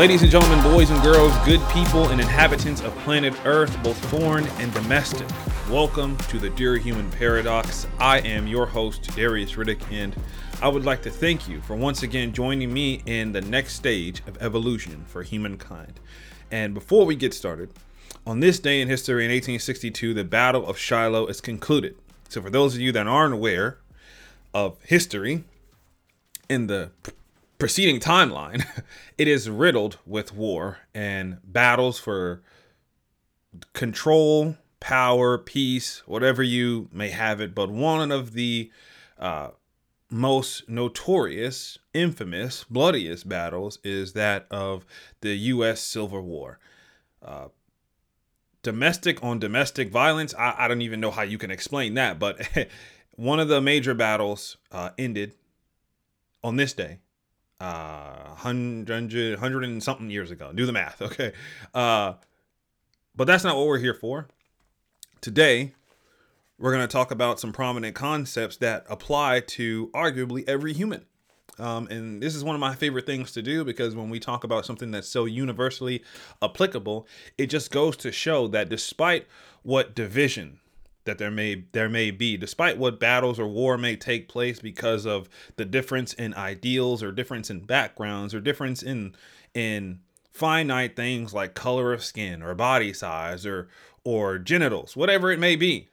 Ladies and gentlemen, boys and girls, good people and inhabitants of planet Earth, both foreign and domestic, welcome to the Durahuman Paradox. I am your host, Darius Riddick, and I would like to thank you for once again joining me in the next stage of evolution for humankind. And before we get started, on this day in history in 1862, the Battle of Shiloh is concluded. So, for those of you that aren't aware of history, in the preceding timeline, it is riddled with war and battles for control, power, peace, whatever you may have it. But one of the uh, most notorious, infamous, bloodiest battles is that of the U.S. Civil War. Uh, domestic on domestic violence, I, I, don't even know how you can explain that, but one of the major battles uh, ended on this day uh 100 100 and something years ago. Do the math okay? Uh but that's not what we're here for. Today we're going to talk about some prominent concepts that apply to arguably every human. Um, and this is one of my favorite things to do because when we talk about something that's so universally applicable it just goes to show that despite what division that there may there may be. Despite what battles or war may take place because of the difference in ideals or difference in backgrounds or difference in in finite things like color of skin or body size or or genitals whatever it may be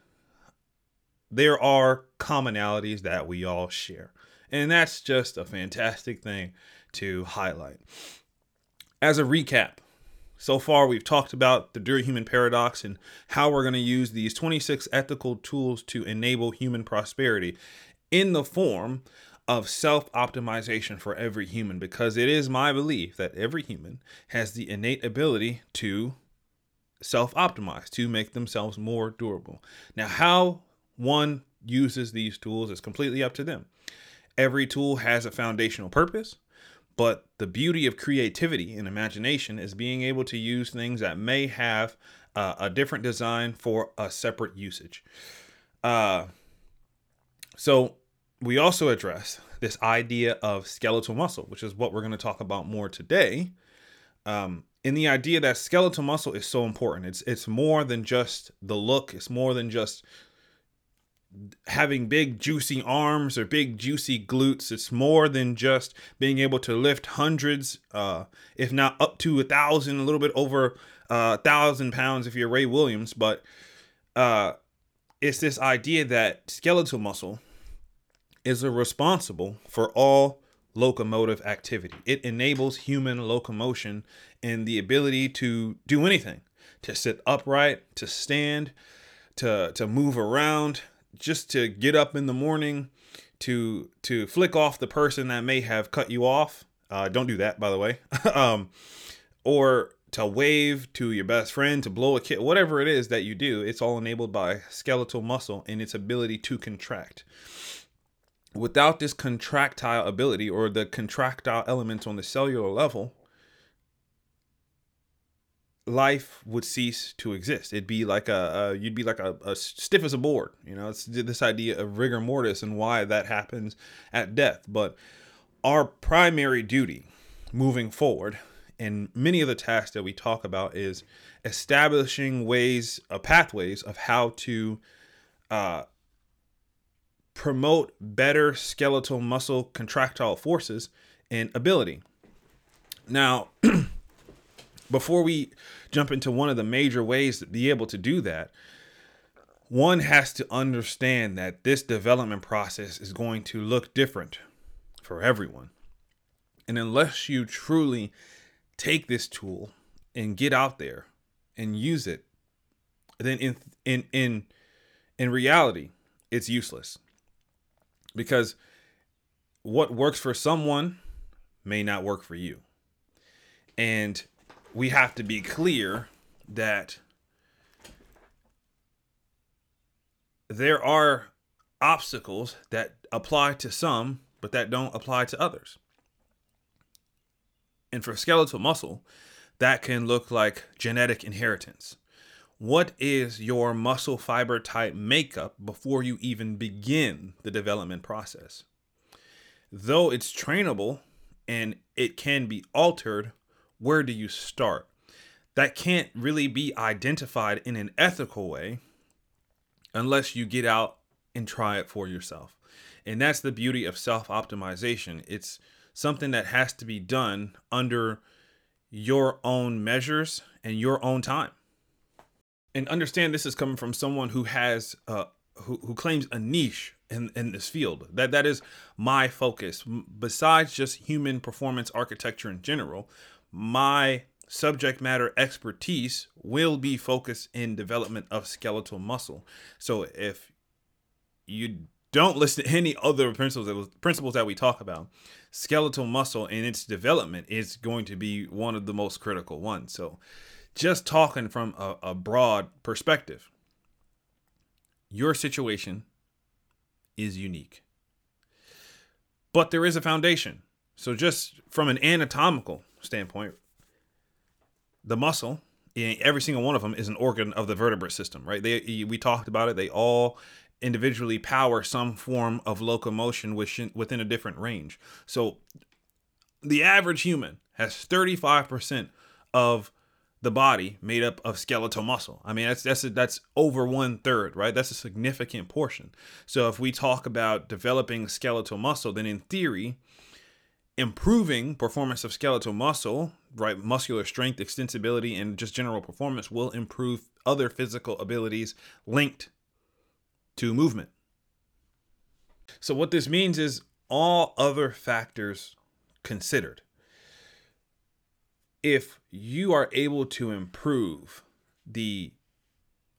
there are commonalities that we all share. And that's just a fantastic thing to highlight. As a recap so far, we've talked about the Durahuman paradox and how we're going to use these 26 ethical tools to enable human prosperity in the form of self optimization for every human, because it is my belief that every human has the innate ability to self optimize, to make themselves more durable. Now, how one uses these tools is completely up to them. Every tool has a foundational purpose but the beauty of creativity and imagination is being able to use things that may have uh, a different design for a separate usage. Uh, so we also address this idea of skeletal muscle, which is what we're going to talk about more today. Um, in the idea that skeletal muscle is so important, it's it's more than just the look. It's more than just having big juicy arms or big juicy glutes it's more than just being able to lift hundreds uh, if not up to a thousand a little bit over a uh, thousand pounds if you're ray williams. But uh, it's this idea that skeletal muscle is responsible for all locomotive activity. It enables human locomotion and the ability to do anything to sit upright to stand to to move around just to get up in the morning to to flick off the person that may have cut you off. Uh, don't do that, by the way. um, or to wave to your best friend, to blow a kid, whatever it is that you do, it's all enabled by skeletal muscle and its ability to contract. Without this contractile ability or the contractile elements on the cellular level, life would cease to exist. It'd be like a, a you'd be like a, a, stiff as a board. You know, it's this idea of rigor mortis and why that happens at death. But our primary duty moving forward and many of the tasks that we talk about is establishing ways, uh, pathways of how to uh, promote better skeletal muscle contractile forces and ability. Now, before we jump into one of the major ways to be able to do that, one has to understand that this development process is going to look different for everyone. And unless you truly take this tool and get out there and use it, then in in in in reality, it's useless. Because what works for someone may not work for you. And we have to be clear that there are obstacles that apply to some, but that don't apply to others. And for skeletal muscle, that can look like genetic inheritance. What is your muscle fiber type makeup before you even begin the development process? Though it's trainable and it can be altered where do you start? That can't really be identified in an ethical way unless you get out and try it for yourself. And that's the beauty of self optimization. It's something that has to be done under your own measures and your own time. And understand this is coming from someone who has uh, who, who claims a niche in, in this field. That that is my focus. Besides just human performance architecture in general, my subject matter expertise will be focused in development of skeletal muscle. So if you don't listen to any other principles that, principles that we talk about, skeletal muscle and its development is going to be one of the most critical ones. So just talking from a, a broad perspective, your situation is unique. But there is a foundation. So, just from an anatomical standpoint, the muscle, in every single one of them is an organ of the vertebrate system, right? They we talked about it. They all individually power some form of locomotion within a different range. So, the average human has 35% of the body made up of skeletal muscle. I mean, that's that's that's over one third, right? That's a significant portion. So if we talk about developing skeletal muscle, then in theory, improving performance of skeletal muscle, right, muscular strength, extensibility, and just general performance will improve other physical abilities linked to movement. So what this means is all other factors considered if you are able to improve the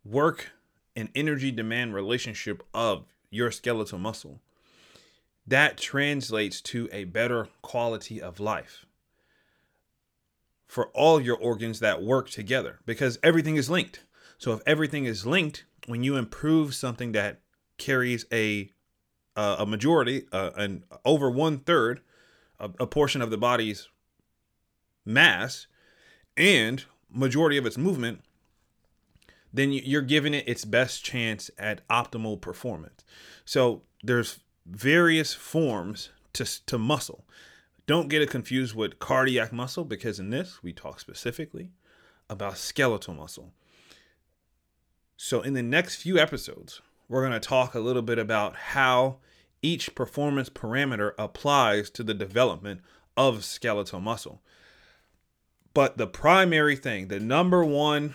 work and energy demand relationship of your skeletal muscle, that translates to a better quality of life for all your organs that work together because everything is linked. So if everything is linked, when you improve something that carries a a majority, uh, an over one third, a, a portion of the body's mass and majority of its movement, then you're giving it its best chance at optimal performance. So there's various forms to, to muscle. Don't get it confused with cardiac muscle because in this we talk specifically about skeletal muscle. So in the next few episodes, we're going to talk a little bit about how each performance parameter applies to the development of skeletal muscle. But the primary thing, the number one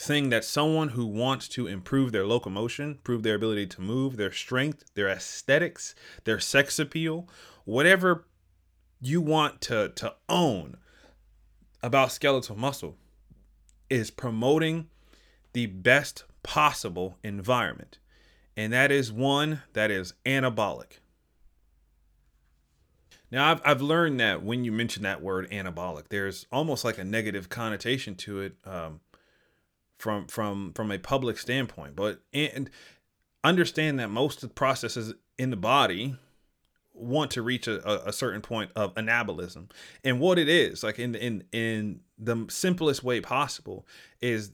thing that someone who wants to improve their locomotion, improve their ability to move, their strength, their aesthetics, their sex appeal, whatever you want to, to own about skeletal muscle is promoting the best possible environment. And that is one that is anabolic. Now, I've, I've learned that when you mention that word anabolic, there's almost like a negative connotation to it um, from from from a public standpoint. But and understand that most of the processes in the body want to reach a, a certain point of anabolism, and what it is, like in in in the simplest way possible, is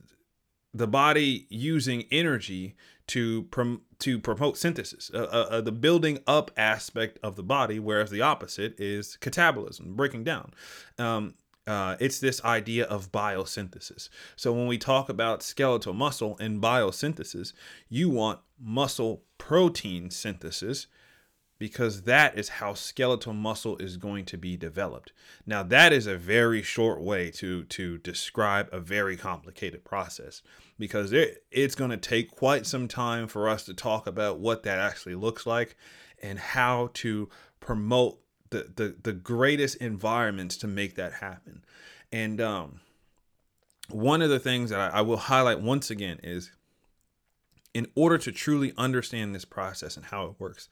the body using energy to prom- to promote synthesis, uh, uh, uh, the building up aspect of the body, whereas the opposite is catabolism, breaking down. Um, uh, it's this idea of biosynthesis. So when we talk about skeletal muscle and biosynthesis, you want muscle protein synthesis because that is how skeletal muscle is going to be developed. Now that is a very short way to to describe a very complicated process because it, it's going to take quite some time for us to talk about what that actually looks like and how to promote the the, the greatest environments to make that happen. And um one of the things that I, I will highlight once again is in order to truly understand this process and how it works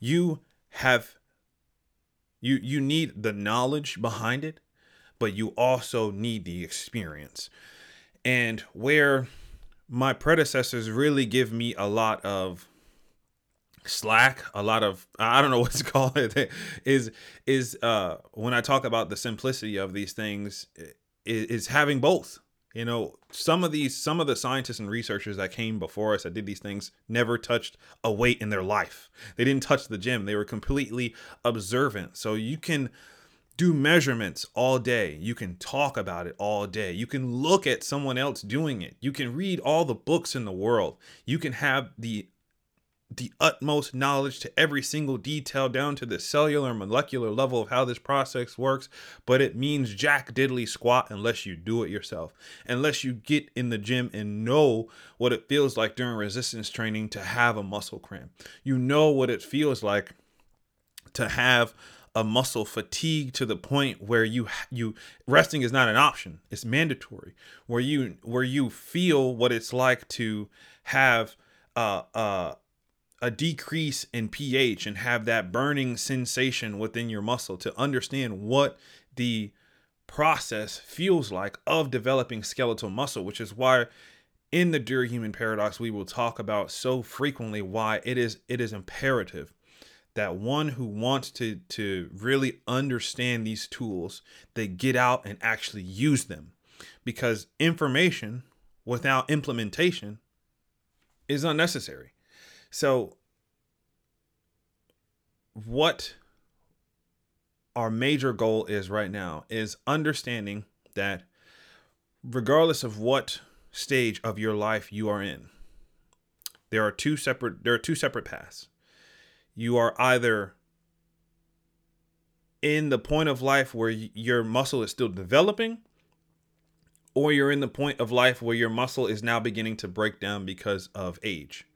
you have you you need the knowledge behind it but you also need the experience and where my predecessors really give me a lot of slack a lot of i don't know what to call it is is uh when i talk about the simplicity of these things is, is having both you know some of these some of the scientists and researchers that came before us that did these things never touched a weight in their life they didn't touch the gym they were completely observant so you can do measurements all day. You can talk about it all day. You can look at someone else doing it. You can read all the books in the world. You can have the the utmost knowledge to every single detail down to the cellular molecular level of how this process works but it means jack diddly squat unless you do it yourself. Unless you get in the gym and know what it feels like during resistance training to have a muscle cramp. You know what it feels like to have a muscle fatigue to the point where you you resting is not an option. It's mandatory. Where you where you feel what it's like to have uh uh a decrease in pH and have that burning sensation within your muscle to understand what the process feels like of developing skeletal muscle, which is why in the Durahuman Paradox we will talk about so frequently why it is it is imperative that one who wants to to really understand these tools they get out and actually use them. Because information without implementation is unnecessary so, what our major goal is right now is understanding that regardless of what stage of your life you are in, there are two separate there are two separate paths. You are either in the point of life where your muscle is still developing or you're in the point of life where your muscle is now beginning to break down because of age.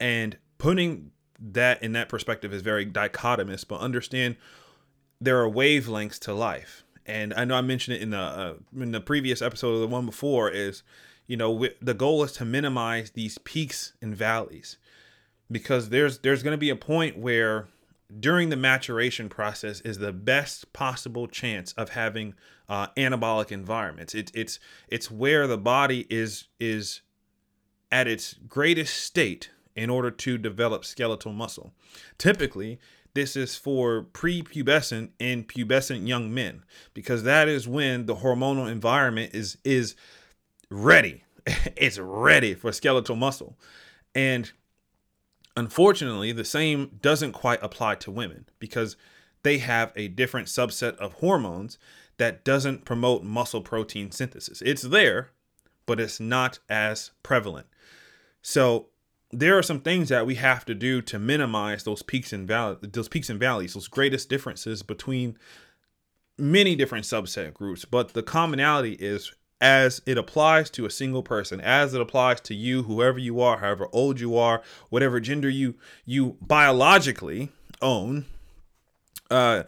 And putting that in that perspective is very dichotomous, but understand there are wavelengths to life. And I know I mentioned it in the uh, in the previous episode of the one before is, you know, the goal is to minimize these peaks and valleys because there's there's going to be a point where during the maturation process is the best possible chance of having uh, anabolic environments. It, it's it's where the body is is at its greatest state in order to develop skeletal muscle. Typically, this is for prepubescent and pubescent young men because that is when the hormonal environment is is ready. it's ready for skeletal muscle. And unfortunately, the same doesn't quite apply to women because they have a different subset of hormones that doesn't promote muscle protein synthesis. It's there, but it's not as prevalent. So there are some things that we have to do to minimize those peaks and valleys, those peaks and valleys, those greatest differences between many different subset groups. But the commonality is as it applies to a single person, as it applies to you, whoever you are, however old you are, whatever gender you you biologically own. Uh,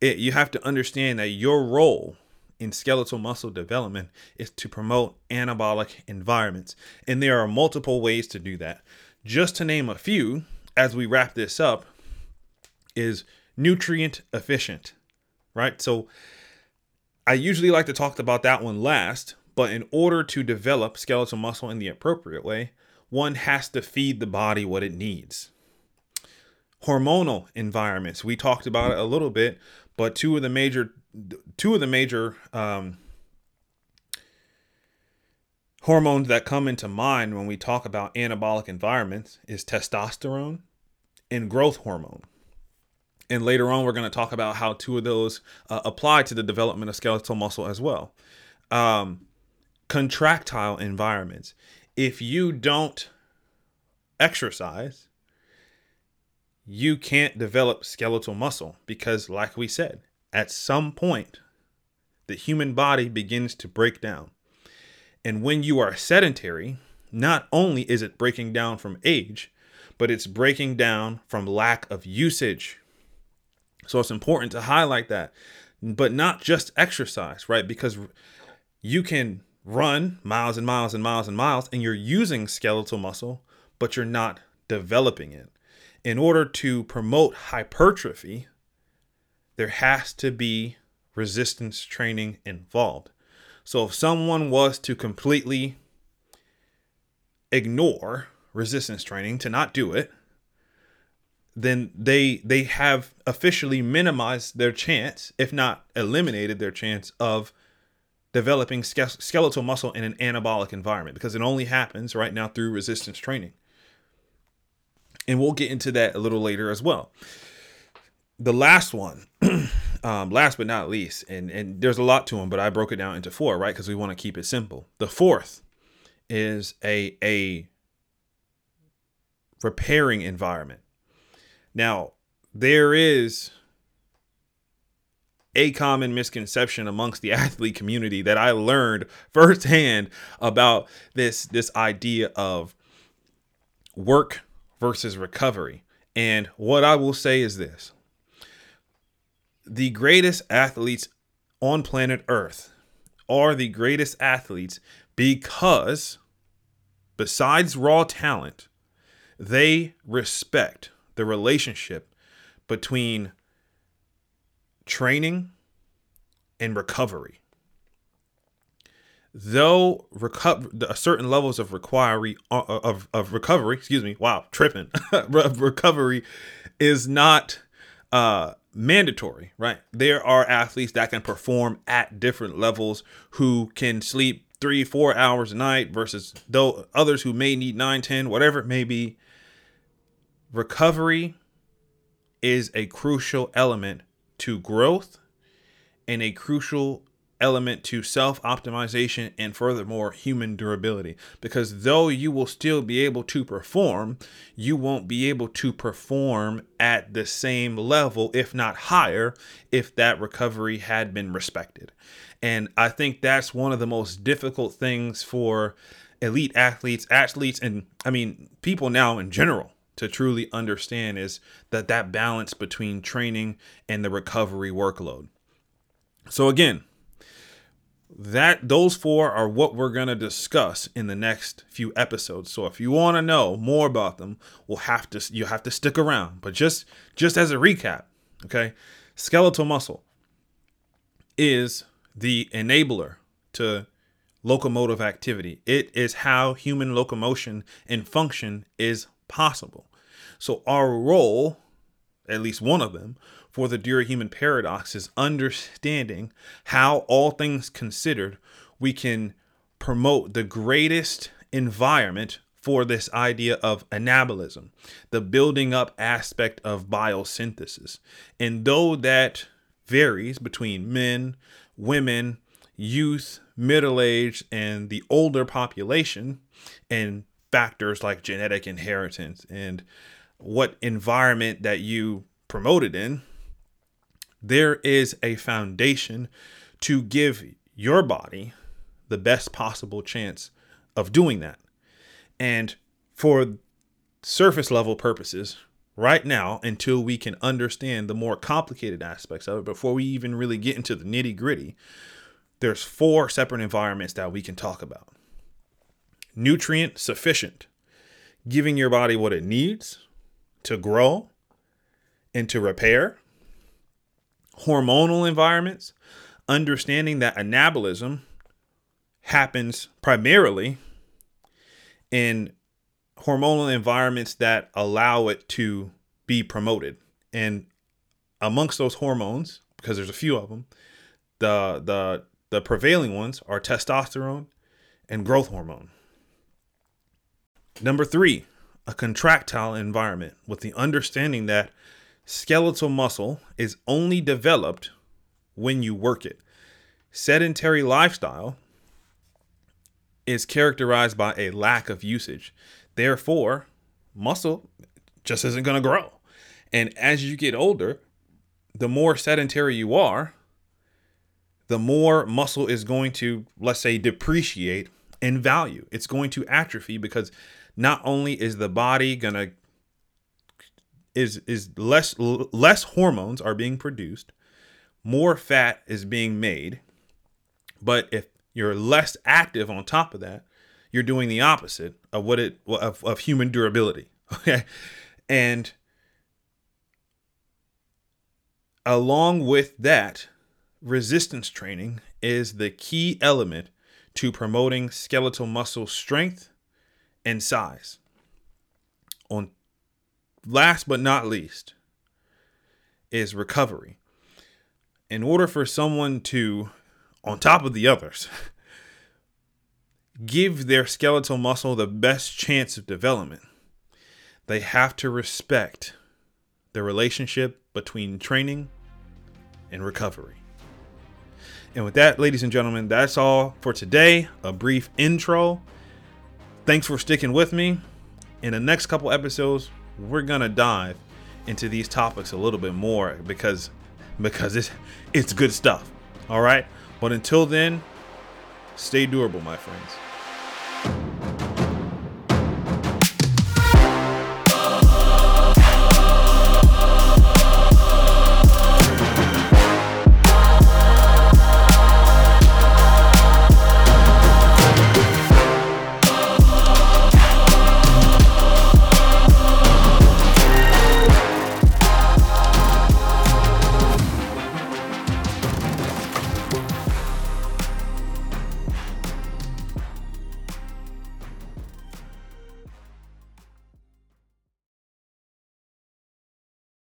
it, you have to understand that your role in skeletal muscle development is to promote anabolic environments. And there are multiple ways to do that. Just to name a few, as we wrap this up, is nutrient sufficient, right? So I usually like to talk about that one last, but in order to develop skeletal muscle in the appropriate way, one has to feed the body what it needs. Hormonal environments, we talked about it a little bit, but two of the major two of the major um, hormones that come into mind when we talk about anabolic environments is testosterone and growth hormone. And later on, we're going to talk about how two of those uh, apply to the development of skeletal muscle as well. Um, contractile environments. If you don't exercise, you can't develop skeletal muscle because, like we said, at some point, the human body begins to break down. And when you are sedentary, not only is it breaking down from age, but it's breaking down from lack of usage. So it's important to highlight that, but not just exercise, right? Because you can run miles and miles and miles and miles and you're using skeletal muscle, but you're not developing it. In order to promote hypertrophy, there has to be resistance training involved. So if someone was to completely ignore resistance training to not do it, then they they have officially minimized their chance, if not eliminated their chance of developing skeletal muscle in an anabolic environment because it only happens right now through resistance training. And we'll get into that a little later as well. The last one um, last but not least, and and there's a lot to them, but I broke it down into four, right? Because we want to keep it simple. The fourth is a a repairing environment. Now, there is a common misconception amongst the athlete community that I learned firsthand about this this idea of work versus recovery. And what I will say is this the greatest athletes on planet Earth are the greatest athletes because, besides raw talent, they respect the relationship between training and recovery. Though recover certain levels of recovery uh, of, of recovery, excuse me, wow, tripping, recovery is not uh, mandatory, right? There are athletes that can perform at different levels who can sleep three, four hours a night versus though others who may need nine, ten, whatever it may be. Recovery is a crucial element to growth and a crucial element to self optimization and furthermore human durability. Because though you will still be able to perform, you won't be able to perform at the same level, if not higher, if that recovery had been respected. And I think that's one of the most difficult things for elite athletes, athletes, and I mean, people now in general to truly understand is that that balance between training and the recovery workload. So again, that those four are what we're going to discuss in the next few episodes. So if you want to know more about them we'll have to you have to stick around. But just just as a recap okay skeletal muscle is the enabler to locomotive activity. It is how human locomotion and function is possible. So our role at least one of them for the Dura-Human paradox is understanding how all things considered we can promote the greatest environment for this idea of anabolism, the building up aspect of biosynthesis. And though that varies between men, women, youth, middle age, and the older population, and factors like genetic inheritance and what environment that you promoted in, there is a foundation to give your body the best possible chance of doing that. And for surface level purposes, right now, until we can understand the more complicated aspects of it, before we even really get into the nitty gritty, there's four separate environments that we can talk about. Nutrient sufficient, giving your body what it needs to grow and to repair hormonal environments, understanding that anabolism happens primarily in hormonal environments that allow it to be promoted. And amongst those hormones, because there's a few of them, the the the prevailing ones are testosterone and growth hormone. Number 3, a contractile environment with the understanding that skeletal muscle is only developed when you work it. Sedentary lifestyle is characterized by a lack of usage. Therefore, muscle just isn't going to grow. And as you get older, the more sedentary you are, the more muscle is going to, let's say, depreciate in value. It's going to atrophy because not only is the body going to is is less less hormones are being produced, more fat is being made. But if you're less active on top of that, you're doing the opposite of what it of, of human durability. Okay. And along with that, resistance training is the key element to promoting skeletal muscle strength and size. On last but not least, is recovery. In order for someone to, on top of the others, give their skeletal muscle the best chance of development, they have to respect the relationship between training and recovery. And with that, ladies and gentlemen, that's all for today. A brief intro. Thanks for sticking with me. In the next couple episodes, we're gonna dive into these topics a little bit more because because it's it's good stuff. All right. But until then, stay durable, my friends.